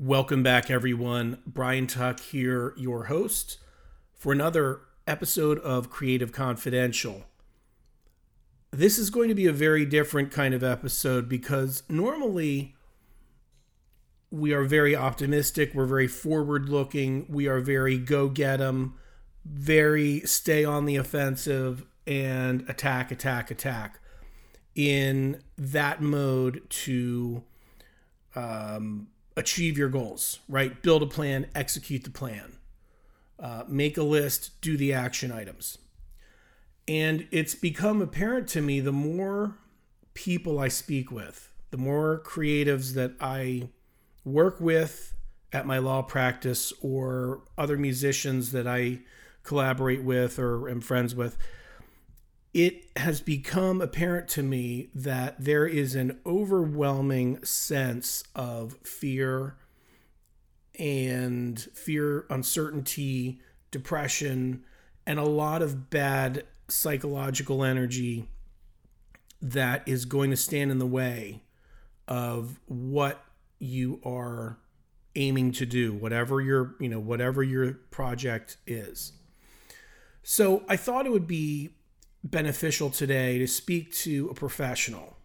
Welcome back, everyone. Brian Tuck here, your host, for another episode of Creator Confidential. This is going to be a very different kind of episode because normally we are very optimistic, we're very forward looking, we are very go get 'em, very stay on the offensive and attack, attack, attack in that mode to um, achieve your goals, right? Build a plan, execute the plan, uh, make a list, do the action items. And it's become apparent to me the more people I speak with, the more creatives that I work with at my law practice or other musicians that I collaborate with or am friends with, it has become apparent to me that there is an overwhelming sense of fear and fear, uncertainty, depression, and a lot of bad psychological energy that is going to stand in the way of what you are aiming to do whatever your you know whatever your project is. So i thought it would be beneficial today to speak to a professional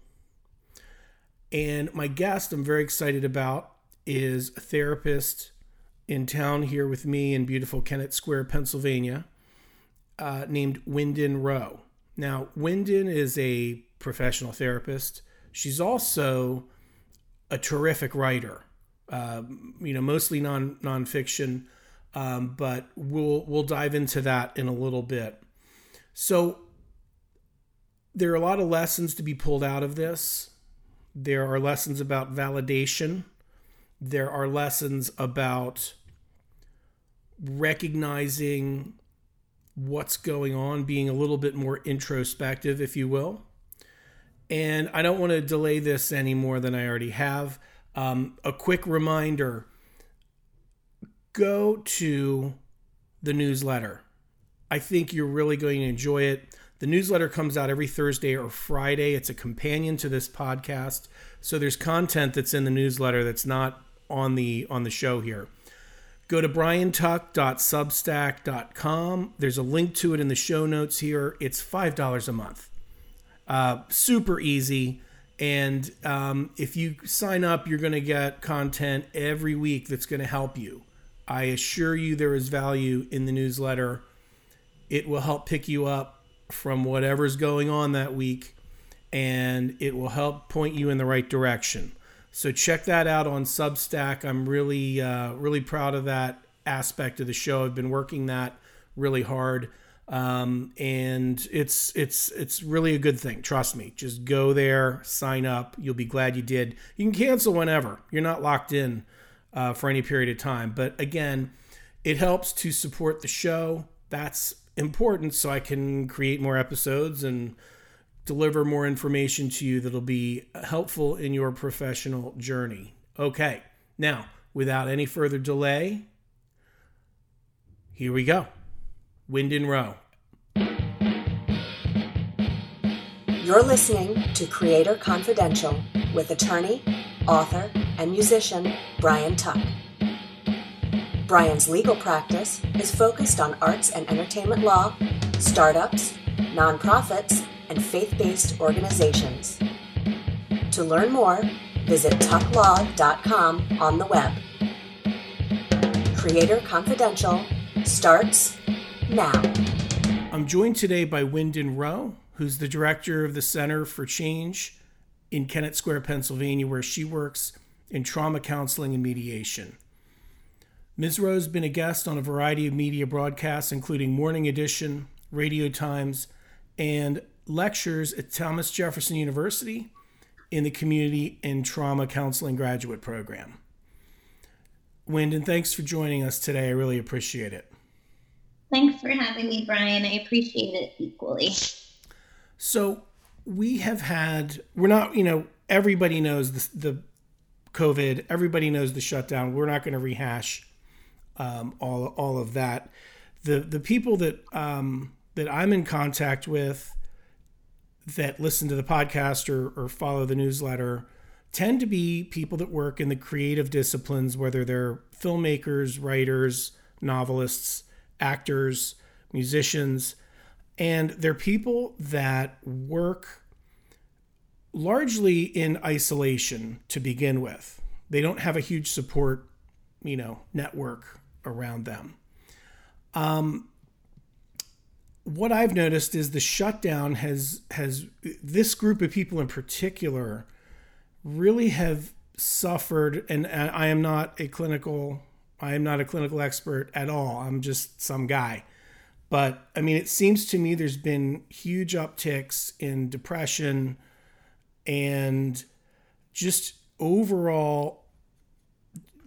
and my guest i'm very excited about is a therapist in town here with me in beautiful kennett square pennsylvania uh, named wyndon rowe now wyndon is a professional therapist she's also a terrific writer. Uh, you know, mostly non nonfiction, um, but we'll we'll dive into that in a little bit. So there are a lot of lessons to be pulled out of this. There are lessons about validation. There are lessons about recognizing what's going on, being a little bit more introspective, if you will. And I don't want to delay this any more than I already have. Um, a quick reminder go to the newsletter. I think you're really going to enjoy it. The newsletter comes out every Thursday or Friday. It's a companion to this podcast. So there's content that's in the newsletter that's not on the on the show here. Go to briantuck.substack.com. There's a link to it in the show notes here. It's $5 a month. Uh, super easy. And um, if you sign up, you're going to get content every week that's going to help you. I assure you there is value in the newsletter. It will help pick you up from whatever's going on that week and it will help point you in the right direction. So check that out on Substack. I'm really, uh, really proud of that aspect of the show. I've been working that really hard um, and it's it's it's really a good thing. Trust me. Just go there, sign up. You'll be glad you did. You can cancel whenever. You're not locked in uh, for any period of time. But again, it helps to support the show. That's important, so I can create more episodes and deliver more information to you that'll be helpful in your professional journey. Okay, now without any further delay, here we go. Wyndon Rowe. You're listening to Creator Confidential with attorney, author, and musician Brian Tuck. Brian's legal practice is focused on arts and entertainment law, startups, nonprofits, and faith based organizations. To learn more, visit tucklaw.com on the web. Creator Confidential starts now. I'm joined today by Wyndon Rowe, who's the director of the Center for Change in Kennett Square, Pennsylvania, where she works in trauma counseling and mediation. Ms. Rowe has been a guest on a variety of media broadcasts, including Morning Edition, Radio Times, and lectures at Thomas Jefferson University in the Community and Trauma Counseling Graduate Program. Wyndon, thanks for joining us today. I really appreciate it. Thanks for having me, Brian. I appreciate it equally. So, we have had, we're not, you know, everybody knows the, the COVID, everybody knows the shutdown. We're not going to rehash um, all, all of that. The, the people that, um, that I'm in contact with that listen to the podcast or, or follow the newsletter, tend to be people that work in the creative disciplines, whether they're filmmakers, writers, novelists, actors, musicians, and they're people that work largely in isolation to begin with. They don't have a huge support, you know, network around them. Um, what I've noticed is the shutdown has has this group of people in particular really have suffered and I am not a clinical I am not a clinical expert at all. I'm just some guy. But I mean it seems to me there's been huge upticks in depression and just overall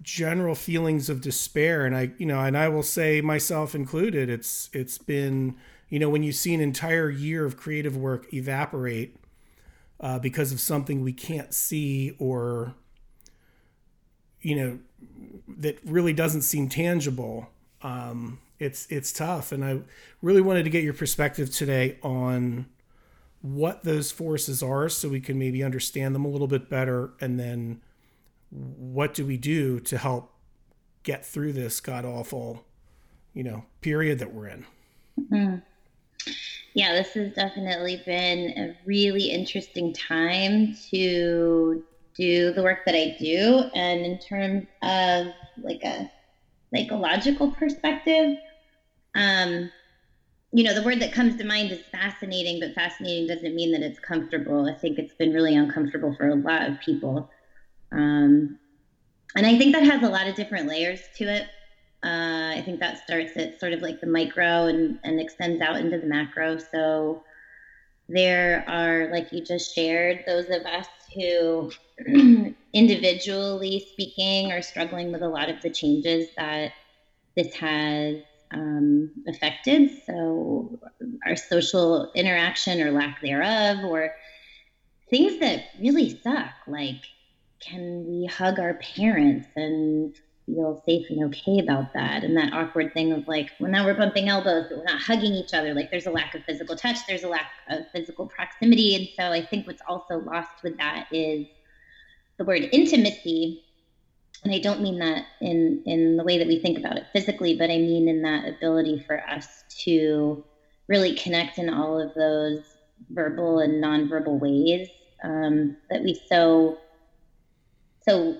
general feelings of despair and I you know and I will say myself included it's it's been you know, when you see an entire year of creative work evaporate uh, because of something we can't see or, you know, that really doesn't seem tangible, um, it's it's tough. And I really wanted to get your perspective today on what those forces are, so we can maybe understand them a little bit better, and then what do we do to help get through this god awful, you know, period that we're in. Mm-hmm yeah, this has definitely been a really interesting time to do the work that I do. And in terms of like a psychological perspective, um, you know, the word that comes to mind is fascinating, but fascinating doesn't mean that it's comfortable. I think it's been really uncomfortable for a lot of people. Um, and I think that has a lot of different layers to it. Uh, I think that starts at sort of like the micro and, and extends out into the macro. So there are, like you just shared, those of us who individually speaking are struggling with a lot of the changes that this has um, affected. So our social interaction or lack thereof, or things that really suck, like can we hug our parents and feel safe and okay about that. And that awkward thing of like, well, now we're bumping elbows, but we're not hugging each other. Like there's a lack of physical touch, there's a lack of physical proximity. And so I think what's also lost with that is the word intimacy. And I don't mean that in, in the way that we think about it physically, but I mean in that ability for us to really connect in all of those verbal and nonverbal ways um, that we so so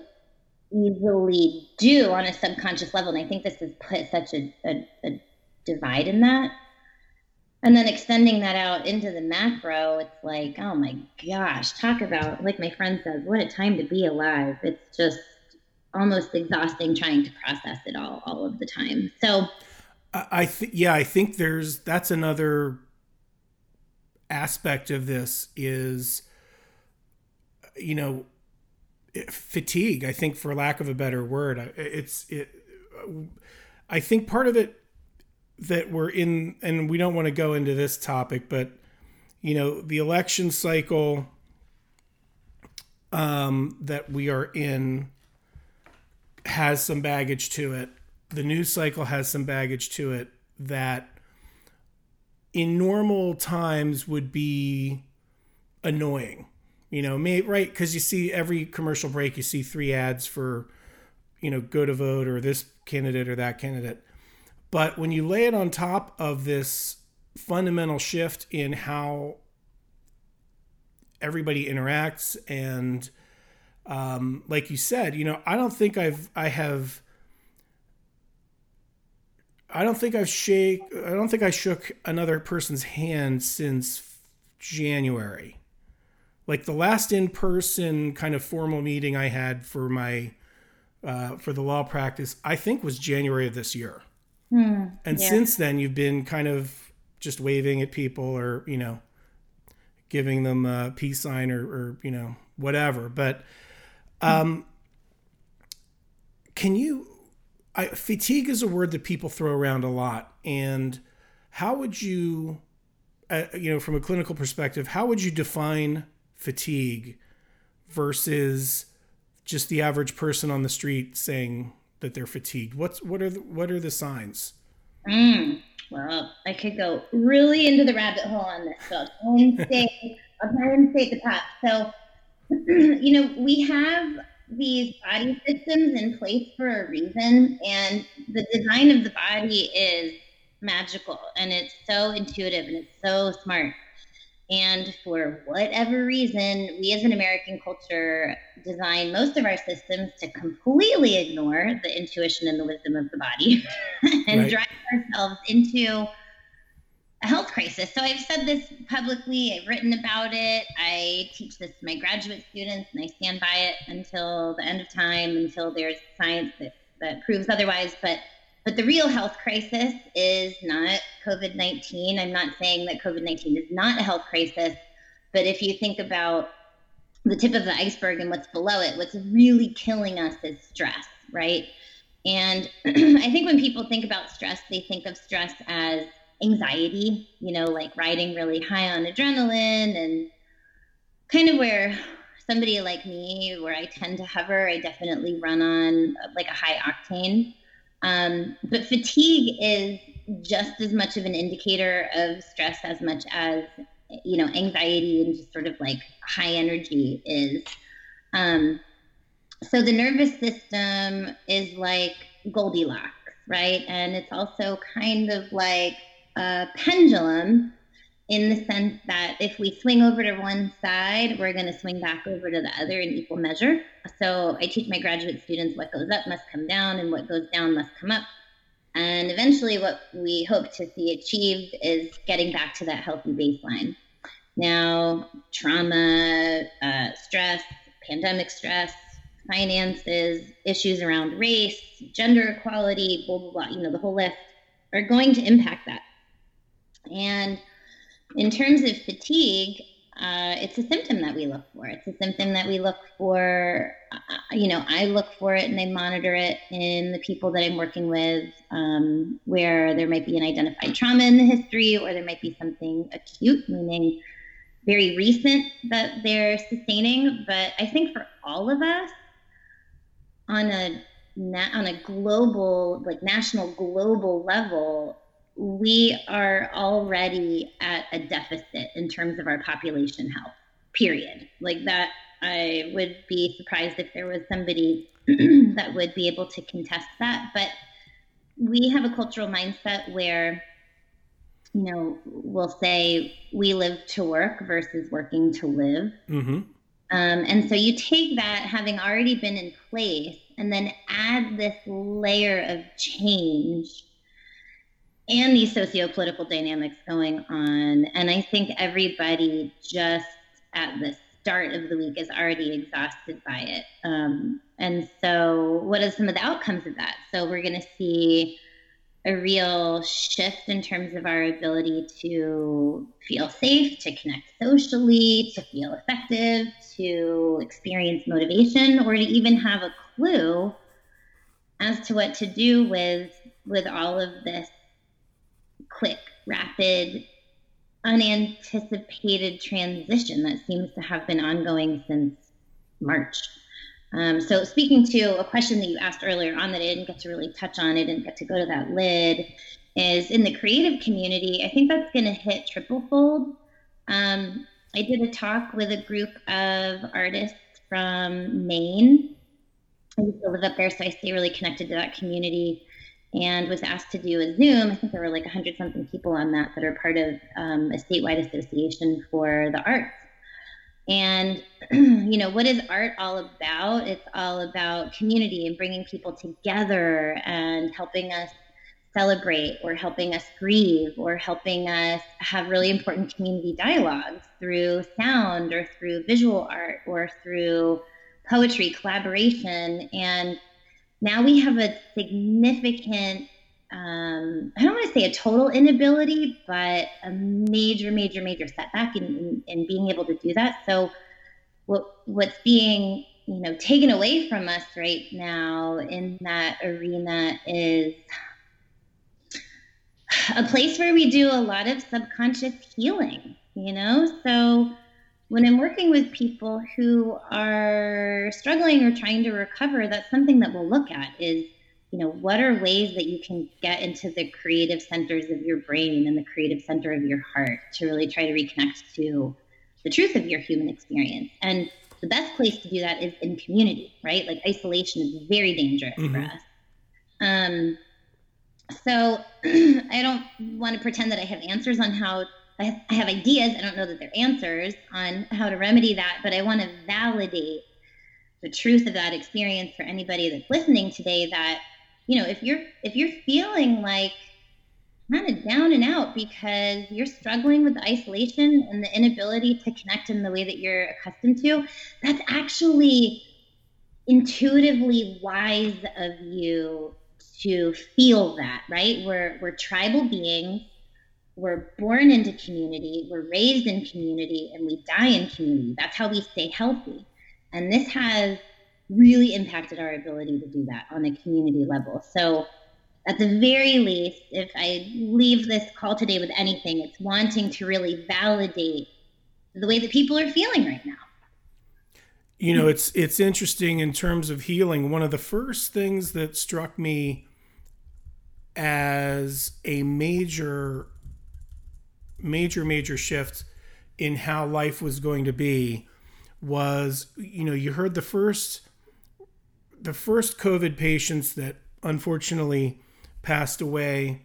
easily do on a subconscious level. And I think this has put such a, a, a divide in that. And then extending that out into the macro, it's like, oh my gosh, talk about, like my friend says, what a time to be alive. It's just almost exhausting trying to process it all all of the time. So I think yeah, I think there's that's another aspect of this is you know fatigue i think for lack of a better word. It's it i think part of it that we're in and we don't want to go into this topic but you know the election cycle um, that we are in has some baggage to it. The news cycle has some baggage to it that in normal times would be annoying you know, may, right? Because you see every commercial break, you see three ads for, you know, go to vote or this candidate or that candidate. But when you lay it on top of this fundamental shift in how everybody interacts and um, like you said, you know, I don't think I've I have I don't think I've shake I don't think I shook another person's hand since January like the last in-person kind of formal meeting I had for my uh, for the law practice, I think was January of this year. Hmm, and yeah. since then, you've been kind of just waving at people or you know giving them a peace sign or, or you know whatever. But um, can you? I, fatigue is a word that people throw around a lot, and how would you, uh, you know, from a clinical perspective, how would you define fatigue versus just the average person on the street saying that they're fatigued? What's what are the, what are the signs? Mm, well, I could go really into the rabbit hole on this, so I'll try and stay, I'll try and stay at the top. So, you know, we have these body systems in place for a reason, and the design of the body is magical and it's so intuitive and it's so smart. And for whatever reason, we as an American culture design most of our systems to completely ignore the intuition and the wisdom of the body and right. drive ourselves into a health crisis. So I've said this publicly, I've written about it, I teach this to my graduate students, and I stand by it until the end of time, until there's science that, that proves otherwise. But but the real health crisis is not COVID 19. I'm not saying that COVID 19 is not a health crisis, but if you think about the tip of the iceberg and what's below it, what's really killing us is stress, right? And I think when people think about stress, they think of stress as anxiety, you know, like riding really high on adrenaline and kind of where somebody like me, where I tend to hover, I definitely run on like a high octane. Um, but fatigue is just as much of an indicator of stress as much as, you know, anxiety and just sort of like high energy is. Um, so the nervous system is like Goldilocks, right? And it's also kind of like a pendulum in the sense that if we swing over to one side, we're going to swing back over to the other in equal measure. So I teach my graduate students what goes up must come down and what goes down must come up. And eventually, what we hope to see achieved is getting back to that healthy baseline. Now, trauma, uh, stress, pandemic stress, finances, issues around race, gender equality, blah, blah, blah, you know, the whole list are going to impact that. And in terms of fatigue, uh, it's a symptom that we look for. It's a symptom that we look for. Uh, you know, I look for it and I monitor it in the people that I'm working with, um, where there might be an identified trauma in the history, or there might be something acute, meaning very recent that they're sustaining. But I think for all of us, on a on a global, like national global level, we are already at a deficit in terms of our population health, period. Like that, I would be surprised if there was somebody that would be able to contest that. But we have a cultural mindset where, you know, we'll say we live to work versus working to live. Mm-hmm. Um, and so you take that having already been in place and then add this layer of change and these socio-political dynamics going on. And I think everybody just at the start of the week is already exhausted by it. Um, and so, what are some of the outcomes of that? So, we're going to see a real shift in terms of our ability to feel safe, to connect socially, to feel effective, to experience motivation, or to even have a clue as to what to do with with all of this quick, rapid, unanticipated transition that seems to have been ongoing since March. Um, so, speaking to a question that you asked earlier on that I didn't get to really touch on, I didn't get to go to that lid, is in the creative community, I think that's going to hit triple fold. Um, I did a talk with a group of artists from Maine. I used to live up there, so I stay really connected to that community and was asked to do a Zoom. I think there were like 100 something people on that that are part of um, a statewide association for the arts. And, you know, what is art all about? It's all about community and bringing people together and helping us celebrate or helping us grieve or helping us have really important community dialogues through sound or through visual art or through poetry collaboration and now we have a significant um, I don't want to say a total inability, but a major, major, major setback in, in, in, being able to do that. So, what what's being you know taken away from us right now in that arena is a place where we do a lot of subconscious healing. You know, so when I'm working with people who are struggling or trying to recover, that's something that we'll look at is, you know, what are ways that you can get into the creative centers of your brain and the creative center of your heart to really try to reconnect to the truth of your human experience. And the best place to do that is in community, right? Like isolation is very dangerous mm-hmm. for us. Um, so I don't want to pretend that I have answers on how I have, I have ideas. I don't know that they're answers on how to remedy that, but I want to validate the truth of that experience for anybody that's listening today that you know if you're if you're feeling like kind of down and out because you're struggling with isolation and the inability to connect in the way that you're accustomed to, that's actually intuitively wise of you to feel that, right? We're we're tribal beings. We're born into community, we're raised in community, and we die in community. That's how we stay healthy. And this has really impacted our ability to do that on a community level. So at the very least, if I leave this call today with anything, it's wanting to really validate the way that people are feeling right now. You know, it's it's interesting in terms of healing. One of the first things that struck me as a major major major shift in how life was going to be was you know, you heard the first the first COVID patients that unfortunately passed away,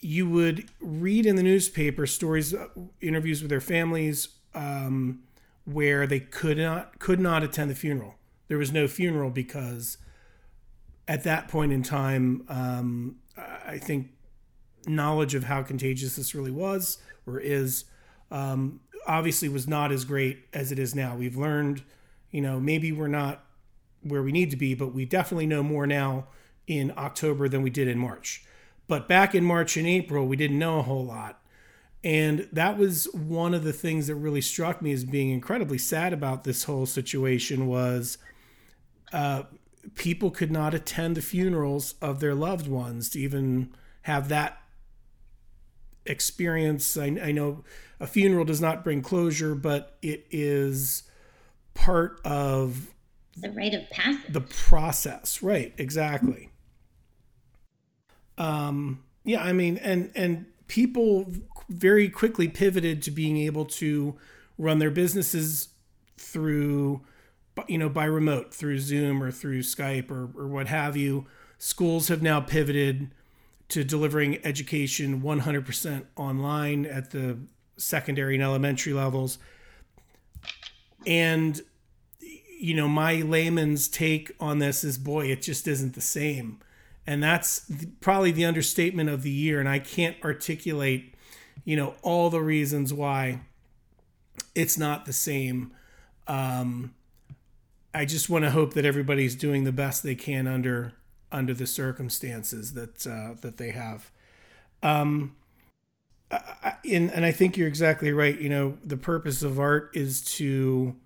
you would read in the newspaper stories, uh, interviews with their families, um, where they could not could not attend the funeral. There was no funeral because at that point in time, um, I think knowledge of how contagious this really was or is um, obviously was not as great as it is now. We've learned, you know, maybe we're not where we need to be, but we definitely know more now in October than we did in March. But back in March and April, we didn't know a whole lot. And that was one of the things that really struck me as being incredibly sad about this whole situation was uh, people could not attend the funerals of their loved ones to even have that experience. I, I know a funeral does not bring closure, but it is part of the rite of passage. The process, right? Exactly. Um, yeah, I mean, and and people very quickly pivoted to being able to run their businesses through, you know, by remote through Zoom or through Skype or or what have you. Schools have now pivoted to delivering education 100% online at the secondary and elementary levels. And you know, my layman's take on this is boy, it just isn't the same and that's probably the understatement of the year and i can't articulate you know all the reasons why it's not the same um, i just want to hope that everybody's doing the best they can under under the circumstances that uh, that they have um, I, and, and i think you're exactly right you know the purpose of art is to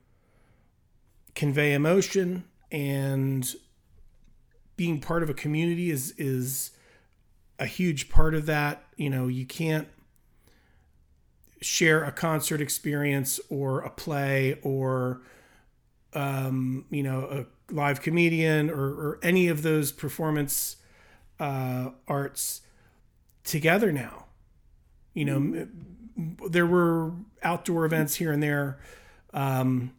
convey emotion and being part of a community is is a huge part of that. You know, you can't share a concert experience or a play or um, you know a live comedian or, or any of those performance uh, arts together now. You know, mm-hmm. there were outdoor events here and there, um,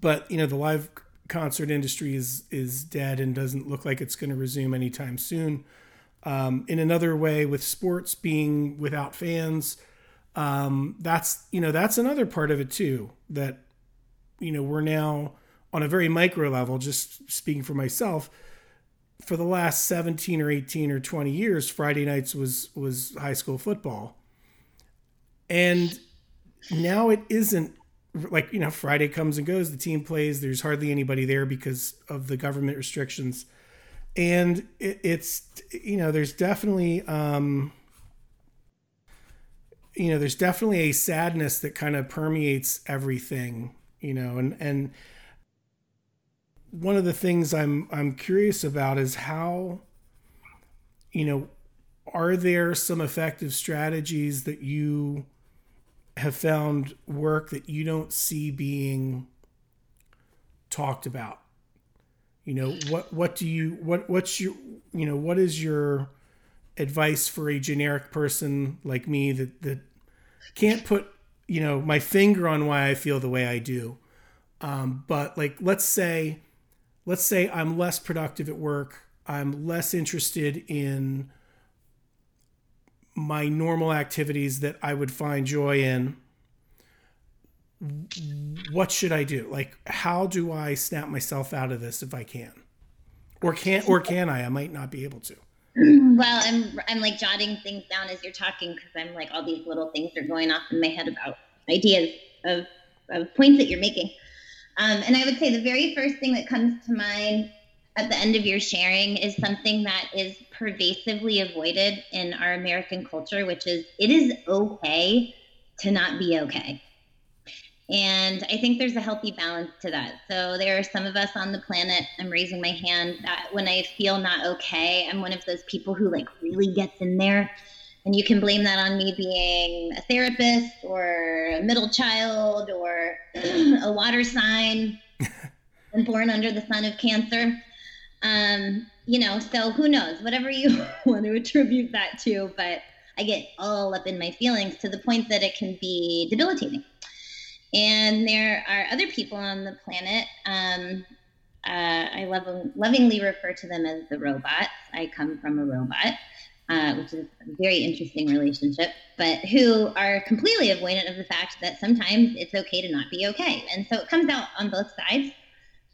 but you know the live concert industry is is dead and doesn't look like it's going to resume anytime soon. Um, in another way, with sports being without fans, um, that's you know that's another part of it too. That you know we're now on a very micro level. Just speaking for myself, for the last seventeen or eighteen or twenty years, Friday nights was was high school football, and now it isn't like you know friday comes and goes the team plays there's hardly anybody there because of the government restrictions and it, it's you know there's definitely um you know there's definitely a sadness that kind of permeates everything you know and and one of the things i'm i'm curious about is how you know are there some effective strategies that you have found work that you don't see being talked about? You know what what do you what what's your you know what is your advice for a generic person like me that that can't put you know my finger on why I feel the way I do Um, but like, let's say, let's say I'm less productive at work. I'm less interested in my normal activities that I would find joy in. What should I do? Like, how do I snap myself out of this if I can? Or can or can I? I might not be able to. Well, I'm I'm like jotting things down as you're talking because I'm like all these little things are going off in my head about ideas of of points that you're making. Um, and I would say the very first thing that comes to mind at the end of your sharing is something that is pervasively avoided in our American culture, which is it is okay to not be okay. And I think there's a healthy balance to that. So there are some of us on the planet, I'm raising my hand, that when I feel not okay, I'm one of those people who like really gets in there. And you can blame that on me being a therapist or a middle child or a water sign and born under the sun of cancer. Um, you know, so who knows, whatever you want to attribute that to, but I get all up in my feelings to the point that it can be debilitating. And there are other people on the planet. Um, uh, I love lovingly refer to them as the robots. I come from a robot, uh, which is a very interesting relationship, but who are completely avoidant of the fact that sometimes it's okay to not be okay. And so it comes out on both sides.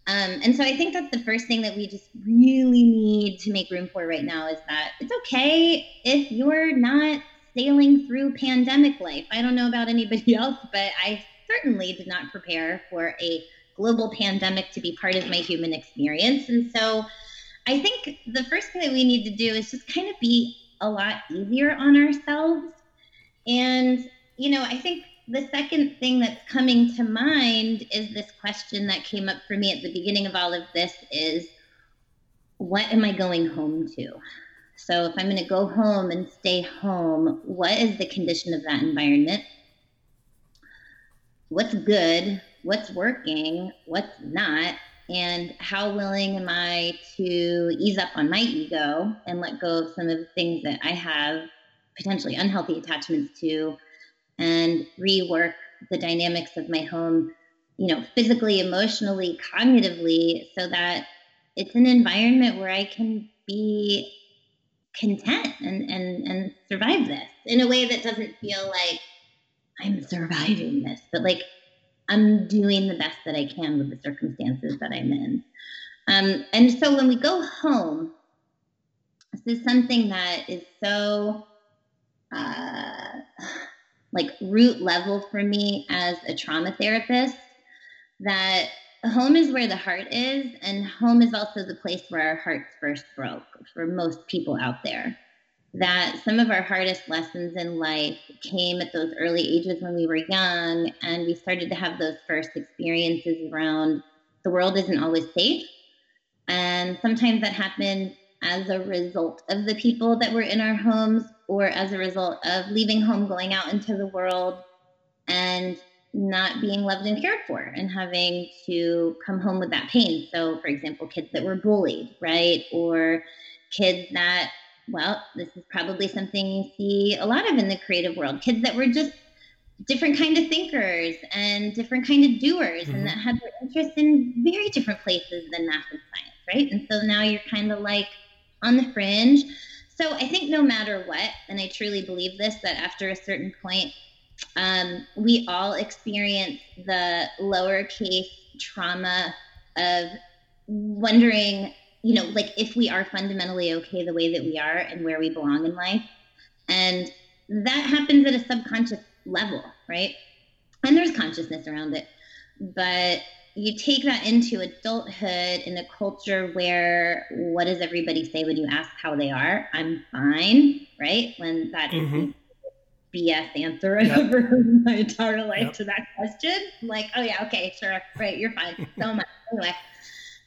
Um, and so I think that's the first thing that we just really need to make room for right now is that it's okay if you're not sailing through pandemic life. I don't know about anybody else, but I certainly did not prepare for a global pandemic to be part of my human experience. And so I think the first thing that we need to do is just kind of be a lot easier on ourselves. And, you know, I think the second thing that's coming to mind is this question that came up for me at the beginning of all of this is what am I going home to? So if I'm going to go home and stay home, what is the condition of that environment? What's good, what's working, what's not, and how willing am I to ease up on my ego and let go of some of the things that I have potentially unhealthy attachments to and rework the dynamics of my home, you know, physically, emotionally, cognitively, so that it's an environment where I can be content and, and, and survive this in a way that doesn't feel like I'm surviving this, but like I'm doing the best that I can with the circumstances that I'm in. Um, and so when we go home, this is something that is so uh, like root level for me as a trauma therapist that home is where the heart is, and home is also the place where our hearts first broke for most people out there that some of our hardest lessons in life came at those early ages when we were young and we started to have those first experiences around the world isn't always safe. And sometimes that happened as a result of the people that were in our homes or as a result of leaving home going out into the world and not being loved and cared for and having to come home with that pain. So for example kids that were bullied right? Or kids that well, this is probably something you see a lot of in the creative world. Kids that were just different kind of thinkers and different kind of doers mm-hmm. and that had their interests in very different places than math and science, right? And so now you're kind of like on the fringe. So I think no matter what, and I truly believe this, that after a certain point, um, we all experience the lowercase trauma of wondering you know, like if we are fundamentally okay the way that we are and where we belong in life. And that happens at a subconscious level, right? And there's consciousness around it. But you take that into adulthood in a culture where what does everybody say when you ask how they are? I'm fine, right? When that mm-hmm. is BS answer I've yep. ever heard in my entire life yep. to that question. I'm like, oh yeah, okay, sure, right, you're fine. So much. Anyway,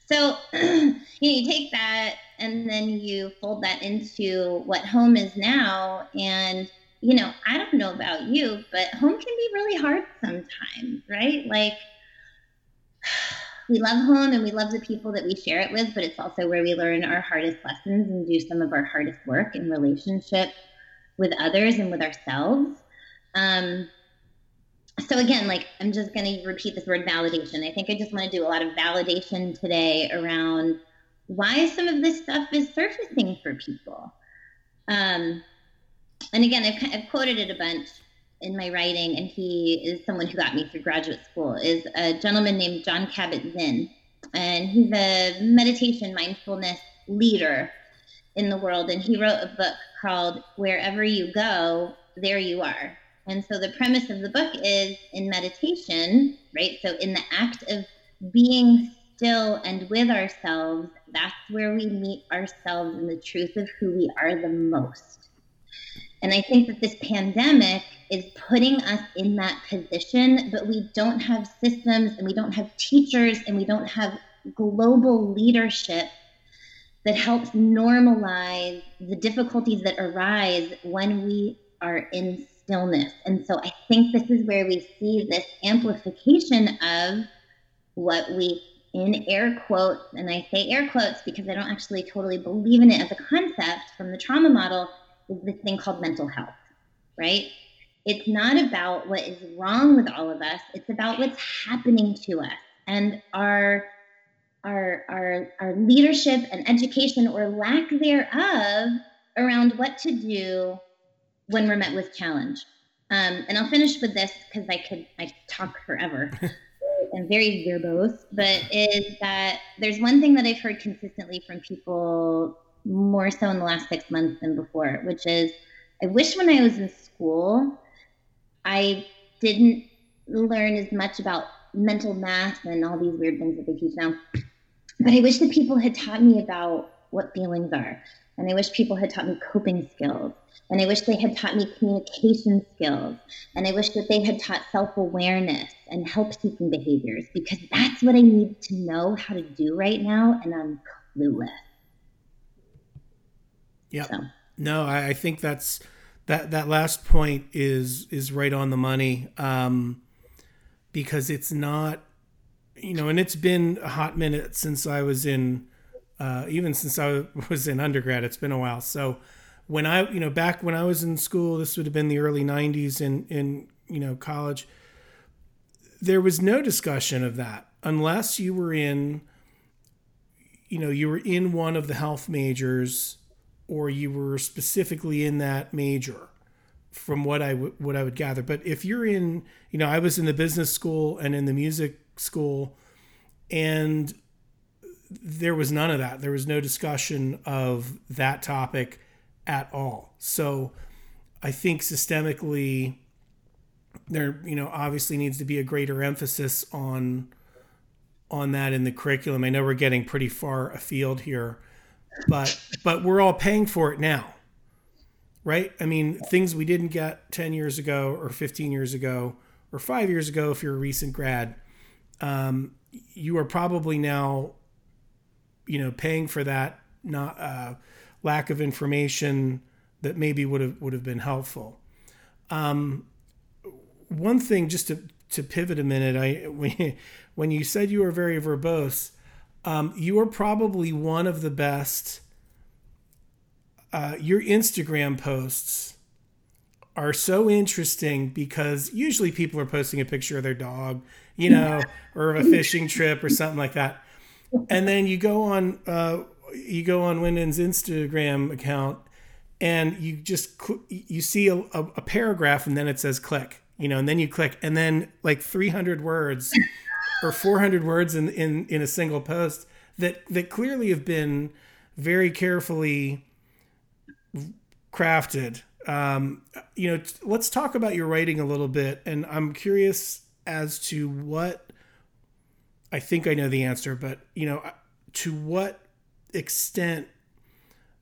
so you take that and then you fold that into what home is now. And, you know, I don't know about you, but home can be really hard sometimes, right? Like, we love home and we love the people that we share it with, but it's also where we learn our hardest lessons and do some of our hardest work in relationship with others and with ourselves. Um, so again, like I'm just going to repeat this word validation. I think I just want to do a lot of validation today around why some of this stuff is surfacing for people. Um, and again, I've, I've quoted it a bunch in my writing, and he is someone who got me through graduate school. Is a gentleman named John Kabat-Zinn, and he's a meditation mindfulness leader in the world. And he wrote a book called "Wherever You Go, There You Are." And so the premise of the book is in meditation, right? So in the act of being still and with ourselves, that's where we meet ourselves and the truth of who we are the most. And I think that this pandemic is putting us in that position, but we don't have systems and we don't have teachers and we don't have global leadership that helps normalize the difficulties that arise when we are in stillness. And so I think this is where we see this amplification of what we, in air quotes, and I say air quotes because I don't actually totally believe in it as a concept from the trauma model, is this thing called mental health, right? It's not about what is wrong with all of us, it's about what's happening to us. And our our, our, our leadership and education or lack thereof around what to do when we're met with challenge. Um, and I'll finish with this because I could I talk forever. I'm very verbose, but is that there's one thing that I've heard consistently from people more so in the last six months than before, which is I wish when I was in school I didn't learn as much about mental math and all these weird things that they teach now. But I wish that people had taught me about what feelings are. And I wish people had taught me coping skills and I wish they had taught me communication skills. And I wish that they had taught self awareness and help seeking behaviors because that's what I need to know how to do right now. And I'm clueless. Yeah. So. No, I, I, think that's that that last point is is right on the money. Um, because it's not you know, and it's been a hot minute since I was in uh, even since I was in undergrad, it's been a while. So when I, you know, back when I was in school, this would have been the early 90s in, in, you know, college, there was no discussion of that unless you were in, you know, you were in one of the health majors or you were specifically in that major from what I w- what I would gather. But if you're in, you know, I was in the business school and in the music school and there was none of that. There was no discussion of that topic at all. So I think systemically there you know obviously needs to be a greater emphasis on on that in the curriculum. I know we're getting pretty far afield here, but but we're all paying for it now. Right? I mean, things we didn't get 10 years ago or 15 years ago or 5 years ago if you're a recent grad, um, you are probably now you know paying for that not uh, lack of information that maybe would have would have been helpful. Um, one thing, just to to pivot a minute, I when, when you said you were very verbose, um, you are probably one of the best. Uh, your Instagram posts are so interesting because usually people are posting a picture of their dog, you know, or of a fishing trip or something like that. And then you go on uh, you go on Wyndon's Instagram account and you just you see a, a, a, paragraph and then it says click, you know, and then you click and then like 300 words or 400 words in, in, in a single post that, that clearly have been very carefully crafted. Um, you know, let's talk about your writing a little bit. And I'm curious as to what I think I know the answer, but you know, to what extent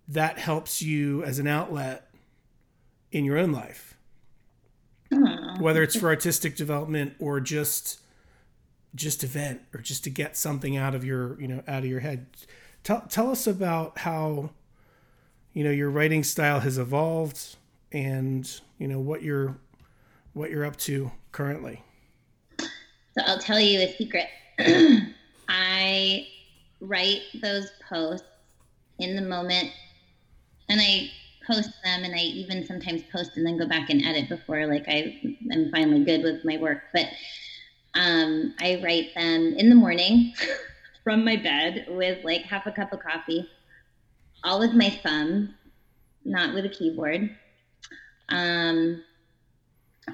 that helps you as an outlet in your own life? Hmm. Whether it's for artistic development or just just event or just to get something out of your you know out of your head. Tell, tell us about how you know your writing style has evolved and you know what you're what you're up to currently. So i'll tell you a secret i write those posts in the moment and I post them and I even sometimes post and then go back and edit before like I am finally good with my work. But um, I write them in the morning from my bed with like half a cup of coffee, all with my thumb, not with a keyboard. Um,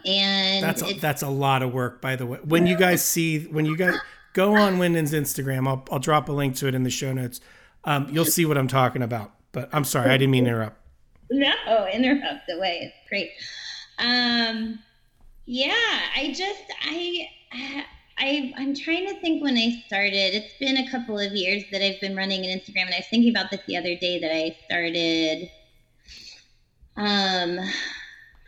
and that's a, that's a lot of work, by the way. When you guys see when you guys go on Wyndon's Instagram, I'll I'll drop a link to it in the show notes. Um, you'll see what I'm talking about. But I'm sorry, I didn't mean to interrupt. No, interrupt away. It's great. Um, yeah, I just I I I'm trying to think when I started. It's been a couple of years that I've been running an Instagram, and I was thinking about this the other day that I started. Um,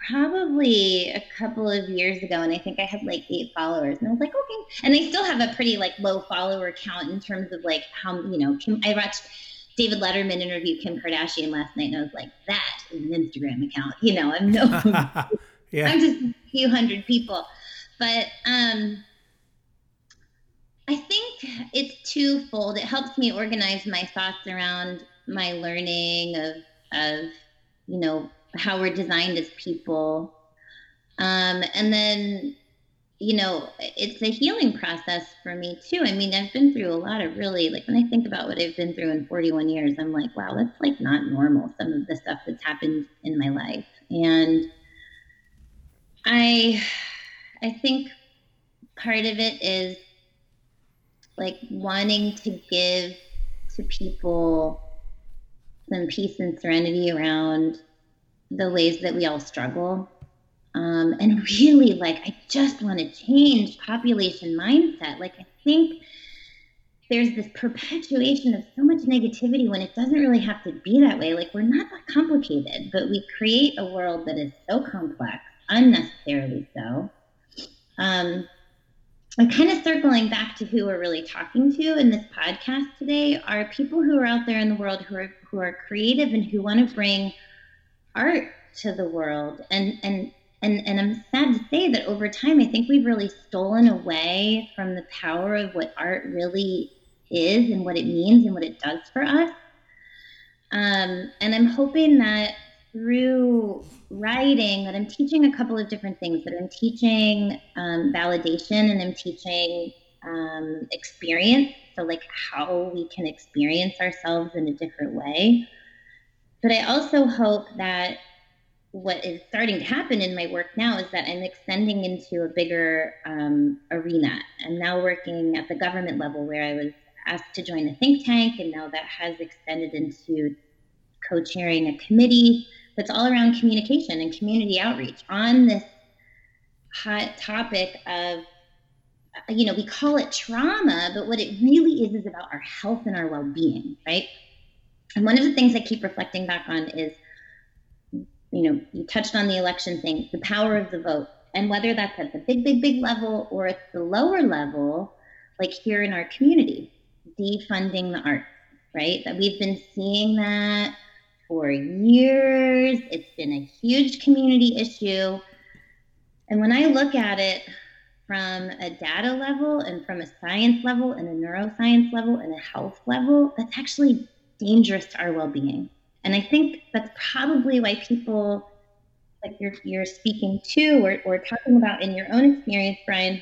probably a couple of years ago and i think i had like eight followers and i was like okay. And i still have a pretty like low follower count in terms of like how you know Kim, i watched david letterman interview kim kardashian last night and i was like that is an instagram account you know i'm no yeah. i'm just a few hundred people. But um i think it's twofold. It helps me organize my thoughts around my learning of of you know how we're designed as people. Um, and then, you know, it's a healing process for me too. I mean, I've been through a lot of really, like when I think about what I've been through in 41 years, I'm like, wow, that's like not normal, some of the stuff that's happened in my life. And I, I think part of it is like wanting to give to people some peace and serenity around the ways that we all struggle. Um, and really, like, I just want to change population mindset. Like, I think there's this perpetuation of so much negativity when it doesn't really have to be that way. Like, we're not that complicated, but we create a world that is so complex, unnecessarily so. Um, I'm kind of circling back to who we're really talking to in this podcast today are people who are out there in the world who are who are creative and who want to bring art to the world and and and and I'm sad to say that over time I think we've really stolen away from the power of what art really is and what it means and what it does for us. Um, and I'm hoping that through writing that I'm teaching a couple of different things that I'm teaching um, validation and I'm teaching um, experience. So like how we can experience ourselves in a different way. But I also hope that what is starting to happen in my work now is that I'm extending into a bigger um, arena. I'm now working at the government level where I was asked to join a think tank, and now that has extended into co chairing a committee that's all around communication and community outreach on this hot topic of you know we call it trauma but what it really is is about our health and our well-being right and one of the things I keep reflecting back on is, you know, you touched on the election thing, the power of the vote. And whether that's at the big, big, big level or at the lower level, like here in our community, defunding the arts, right? That we've been seeing that for years. It's been a huge community issue. And when I look at it from a data level and from a science level and a neuroscience level and a health level, that's actually dangerous to our well-being. And I think that's probably why people like you're you're speaking to or, or talking about in your own experience, Brian,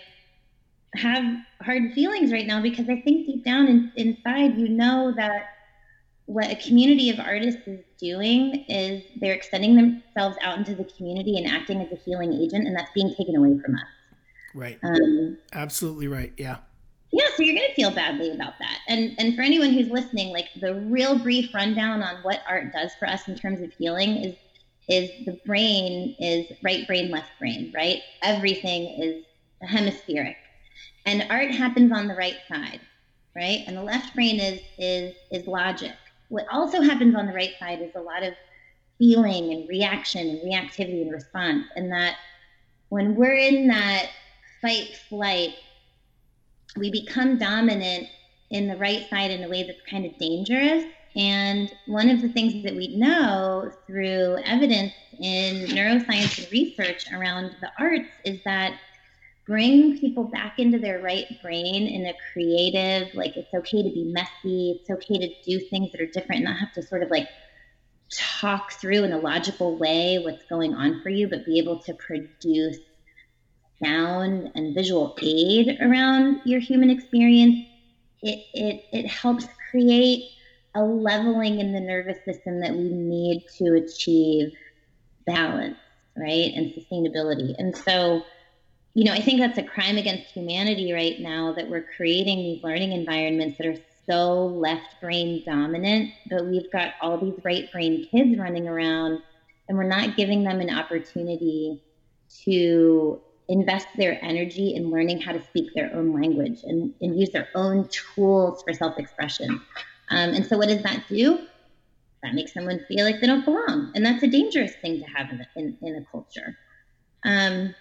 have hard feelings right now because I think deep down in, inside you know that what a community of artists is doing is they're extending themselves out into the community and acting as a healing agent, and that's being taken away from us. Right. Um, Absolutely right. Yeah yeah so you're going to feel badly about that. And and for anyone who's listening like the real brief rundown on what art does for us in terms of healing is is the brain is right brain left brain right? Everything is hemispheric. And art happens on the right side right? And the left brain is is is logic. What also happens on the right side is a lot of feeling and reaction and reactivity and response. And that when we're in that fight flight we become dominant in the right side in a way that's kind of dangerous. And one of the things that we know through evidence in neuroscience and research around the arts is that bring people back into their right brain in a creative, like it's okay to be messy, it's okay to do things that are different, not have to sort of like talk through in a logical way what's going on for you, but be able to produce sound and visual aid around your human experience, it, it, it helps create a leveling in the nervous system that we need to achieve balance, right? And sustainability. And so, you know, I think that's a crime against humanity right now that we're creating these learning environments that are so left brain dominant, but we've got all these right brain kids running around and we're not giving them an opportunity to invest their energy in learning how to speak their own language and, and use their own tools for self expression. Um, and so, what does that do? That makes someone feel like they don't belong. And that's a dangerous thing to have in, in, in a culture. Um,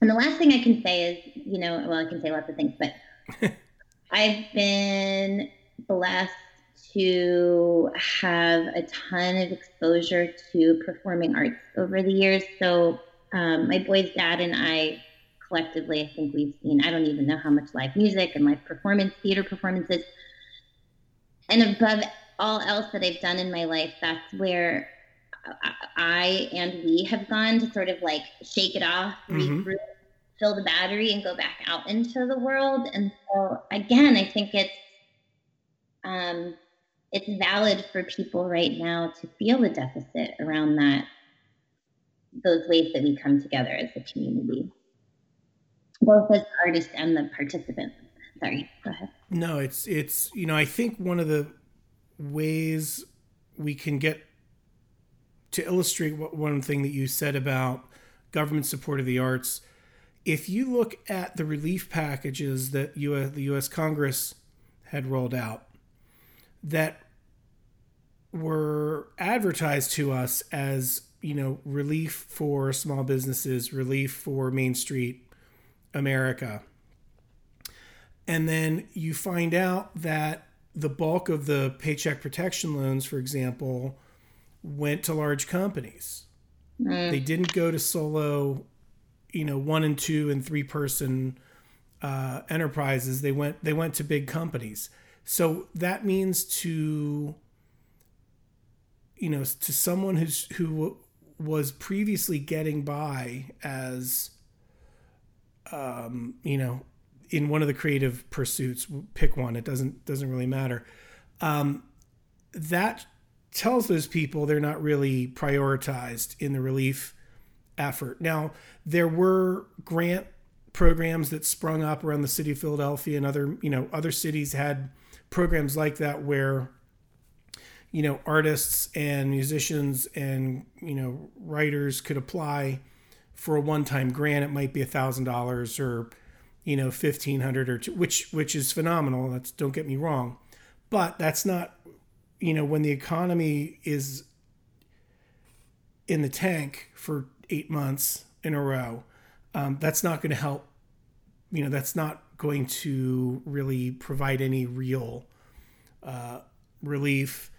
and the last thing I can say is, you know, well, I can say lots of things, but I've been blessed to have a ton of exposure to performing arts over the years. So um, my boy's dad and I collectively, I think we've seen, I don't even know how much live music and live performance, theater performances. And above all else that I've done in my life, that's where I and we have gone to sort of like shake it off, mm-hmm. regroup, fill the battery, and go back out into the world. And so, again, I think it's um, it's valid for people right now to feel the deficit around that those ways that we come together as a community, both as artists and the participants. Sorry, go ahead. No, it's it's you know I think one of the ways we can get to illustrate what one thing that you said about government support of the arts. If you look at the relief packages that US, the U.S. Congress had rolled out, that were advertised to us as you know, relief for small businesses, relief for Main Street America. And then you find out that the bulk of the paycheck protection loans, for example, went to large companies. Mm. They didn't go to solo, you know, one and two and three person uh, enterprises. They went they went to big companies. So that means to you know to someone who's who was previously getting by as um, you know in one of the creative pursuits pick one it doesn't doesn't really matter. Um, that tells those people they're not really prioritized in the relief effort. Now there were grant programs that sprung up around the city of philadelphia and other you know other cities had programs like that where you know artists and musicians and you know writers could apply for a one-time grant. It might be a thousand dollars or you know 1500 or two, which which is phenomenal. That's don't get me wrong. But that's not you know when the economy is in the tank for eight months in a row um, that's not going to help you know that's not going to really provide any real uh, relief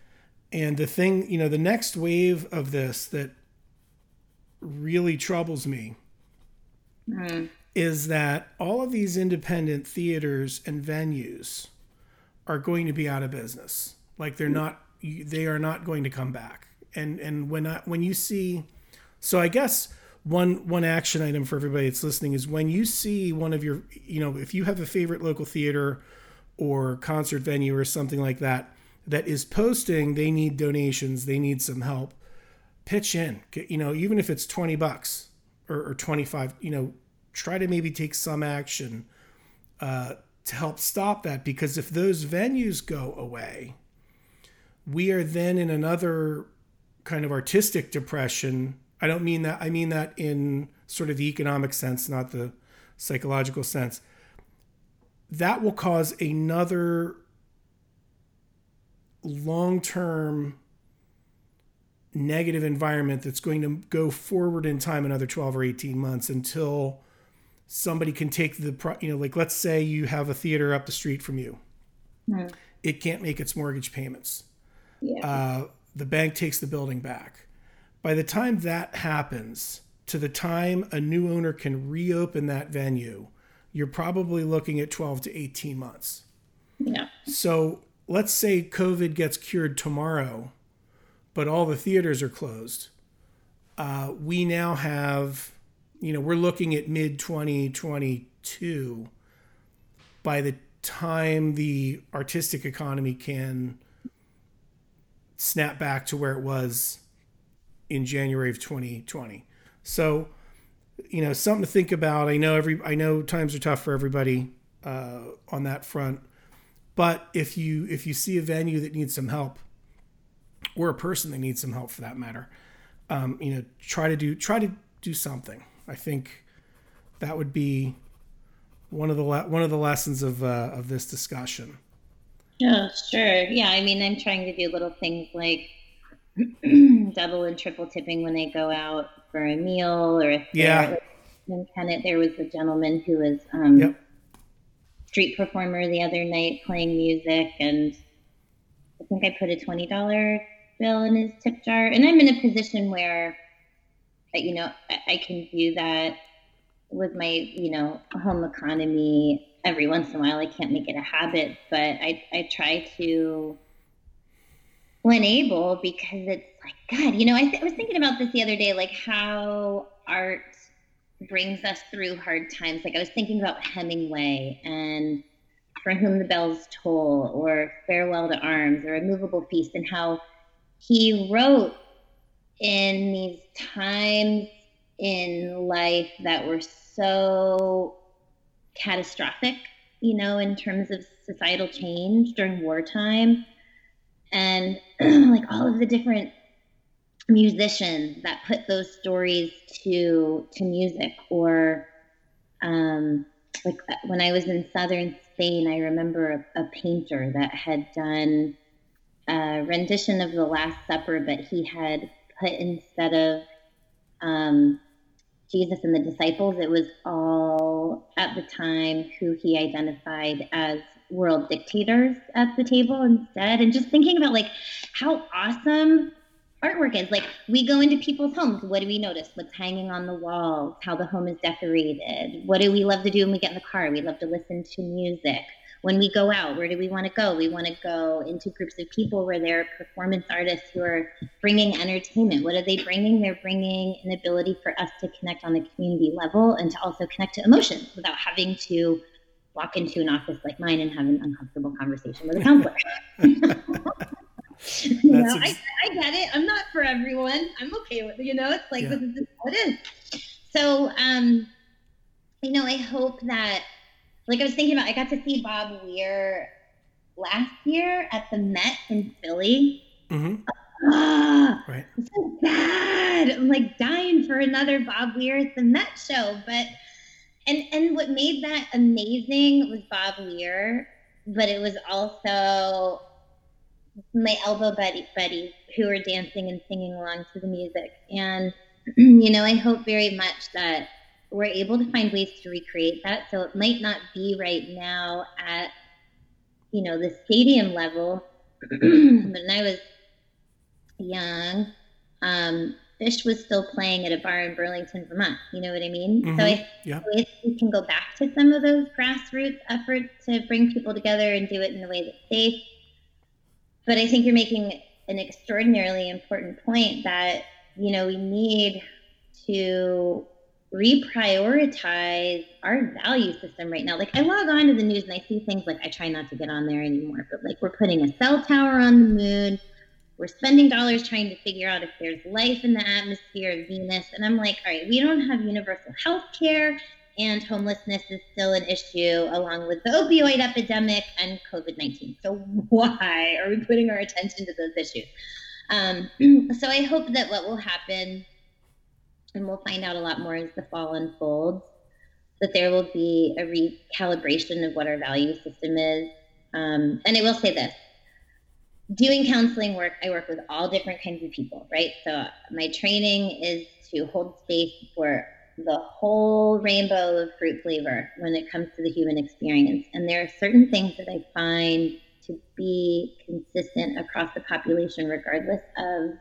and the thing, you know, the next wave of this that really troubles me mm. is that all of these independent theaters and venues are going to be out of business. Like they're not, they are not going to come back. And and when I, when you see, so I guess one one action item for everybody that's listening is when you see one of your, you know, if you have a favorite local theater or concert venue or something like that that is posting they need donations, they need some help, pitch in. You know, even if it's 20 bucks or, or 25, you know, try to maybe take some action uh, to help stop that because if those venues go away, we are then in another kind of artistic depression. I don't mean that, I mean that in sort of the economic sense, not the psychological sense. That will cause another long term negative environment that's going to go forward in time another 12 or 18 months until somebody can take the you know like let's say you have a theater up the street from you. Mm. it can't make its mortgage payments. Yeah. uh, the bank takes the building back. By the time that happens to the time a new owner can reopen that venue you're probably looking at 12 to 18 months. Yeah. So let's say COVID gets cured tomorrow, but all the theaters are closed. Uh, we now have, you know, we're looking at mid 2022 by the time the artistic economy can snap back to where it was in January of 2020. So, you know, something to think about. I know every I know times are tough for everybody uh, on that front, but if you if you see a venue that needs some help, or a person that needs some help for that matter, um, you know, try to do try to do something. I think that would be one of the le- one of the lessons of uh, of this discussion. Oh, sure. Yeah, I mean, I'm trying to do little things like double and triple tipping when they go out for a meal, or if yeah. In Kennett, there was a gentleman who was um, yep. Street performer the other night playing music, and I think I put a twenty dollar bill in his tip jar. And I'm in a position where, you know, I, can do that with my, you know, home economy every once in a while. I can't make it a habit, but I, I try to when able because it's like god you know I, th- I was thinking about this the other day like how art brings us through hard times like i was thinking about hemingway and for whom the bells toll or farewell to arms or a movable feast and how he wrote in these times in life that were so catastrophic, you know, in terms of societal change during wartime. And like all of the different musicians that put those stories to to music or um, like when I was in southern Spain, I remember a, a painter that had done a rendition of the Last Supper, but he had put instead of um, Jesus and the disciples, it was all at the time who he identified as world dictators at the table instead. And just thinking about like how awesome artwork is. Like we go into people's homes, what do we notice? What's hanging on the walls, how the home is decorated. What do we love to do when we get in the car? We love to listen to music when we go out, where do we want to go? We want to go into groups of people where there are performance artists who are bringing entertainment. What are they bringing? They're bringing an ability for us to connect on the community level and to also connect to emotions without having to walk into an office like mine and have an uncomfortable conversation with a counselor. you know, ex- I, I get it. I'm not for everyone. I'm okay with. You know, it's like yeah. this is how it is. So, um, you know, I hope that like I was thinking about, I got to see Bob Weir last year at the Met in Philly. Mm-hmm. Ah, right. so bad. I'm like dying for another Bob Weir at the Met show. But and and what made that amazing was Bob Weir, but it was also my elbow buddy buddies who were dancing and singing along to the music. And you know, I hope very much that we're able to find ways to recreate that. So it might not be right now at, you know, the stadium level. but when I was young, um, Phish was still playing at a bar in Burlington, Vermont. You know what I mean? Mm-hmm. So I yeah. we can go back to some of those grassroots efforts to bring people together and do it in a way that's safe. But I think you're making an extraordinarily important point that, you know, we need to reprioritize our value system right now. Like I log on to the news and I see things like I try not to get on there anymore, but like we're putting a cell tower on the moon. We're spending dollars trying to figure out if there's life in the atmosphere of Venus. And I'm like, all right, we don't have universal health care and homelessness is still an issue along with the opioid epidemic and COVID-19. So why are we putting our attention to those issues? Um, so I hope that what will happen and we'll find out a lot more as the fall unfolds, that there will be a recalibration of what our value system is. Um, and I will say this doing counseling work, I work with all different kinds of people, right? So my training is to hold space for the whole rainbow of fruit flavor when it comes to the human experience. And there are certain things that I find to be consistent across the population, regardless of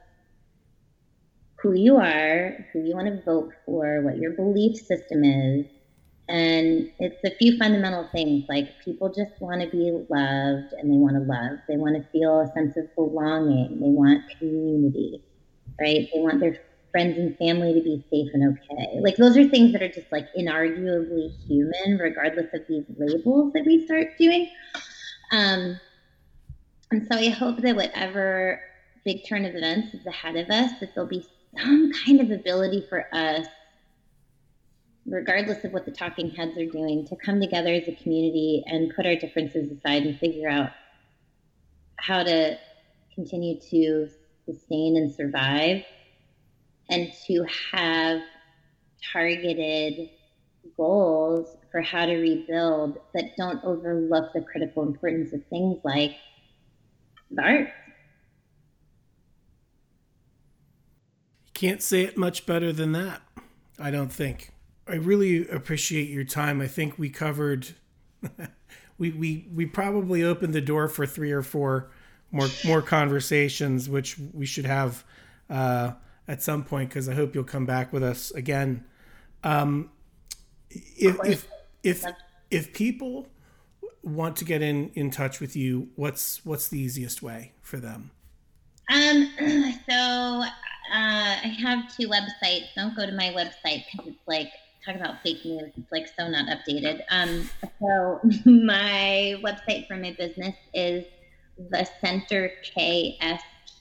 who you are, who you want to vote for, what your belief system is. And it's a few fundamental things like people just want to be loved and they want to love. They want to feel a sense of belonging. They want community, right? They want their friends and family to be safe and okay. Like those are things that are just like inarguably human, regardless of these labels that we start doing. Um, and so I hope that whatever big turn of events is ahead of us, that there'll be some kind of ability for us regardless of what the talking heads are doing, to come together as a community and put our differences aside and figure out how to continue to sustain and survive and to have targeted goals for how to rebuild that don't overlook the critical importance of things like the arts. You can't say it much better than that, I don't think. I really appreciate your time. I think we covered we, we we probably opened the door for three or four more more conversations, which we should have uh, at some point because I hope you'll come back with us again. Um, if if if if people want to get in in touch with you, what's what's the easiest way for them? Um, so uh, I have two websites. Don't go to my website because it's like talk about fake news. It's like so not updated. Um, so my website for my business is the Center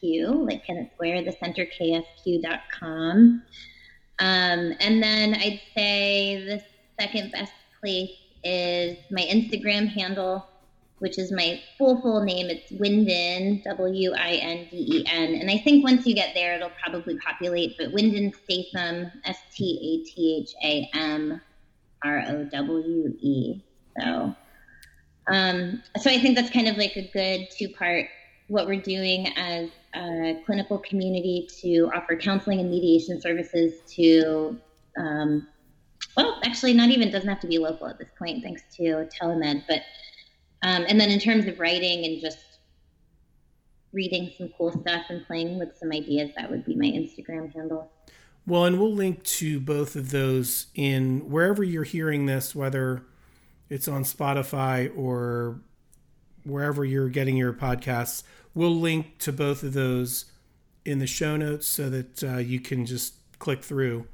Like Kennett Square, the Center KSQ.com. Um, and then I'd say the second best place is my Instagram handle, which is my full full name. It's Wyndon, W I N D E N. And I think once you get there, it'll probably populate. But Wyndon Statham, S T A T H A M R O W E. So, um, so I think that's kind of like a good two part. What we're doing as a clinical community to offer counseling and mediation services to um, well, actually, not even doesn't have to be local at this point, thanks to telemed. But um, and then in terms of writing and just reading some cool stuff and playing with some ideas, that would be my Instagram handle. Well, and we'll link to both of those in wherever you're hearing this, whether it's on Spotify or wherever you're getting your podcasts. We'll link to both of those in the show notes so that uh, you can just click through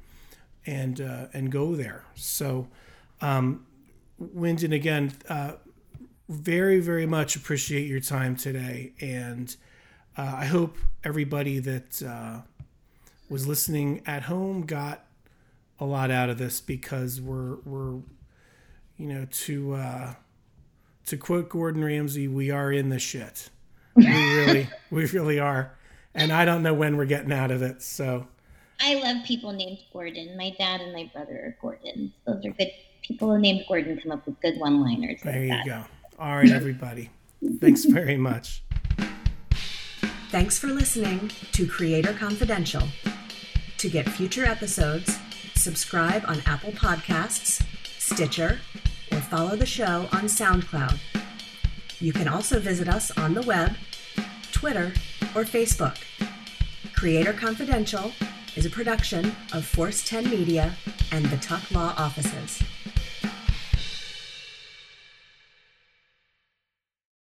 and uh, and go there. So, um, Wyndon again, uh, very very much appreciate your time today, and uh, I hope everybody that uh, was listening at home got a lot out of this because we're we're you know to uh, to quote Gordon Ramsay, we are in the shit. We really we really are, and I don't know when we're getting out of it. So. I love people named Gordon. My dad and my brother are Gordon. Those are good people named Gordon come up with good one-liners. There like you that. go. All right, everybody. Thanks very much. Thanks for listening to Creator Confidential. To get future episodes, subscribe on Apple Podcasts, Stitcher, or follow the show on SoundCloud. You can also visit us on the web, Twitter, or Facebook. Creator Confidential is a production of Force 10 Media and the Tuck Law Offices.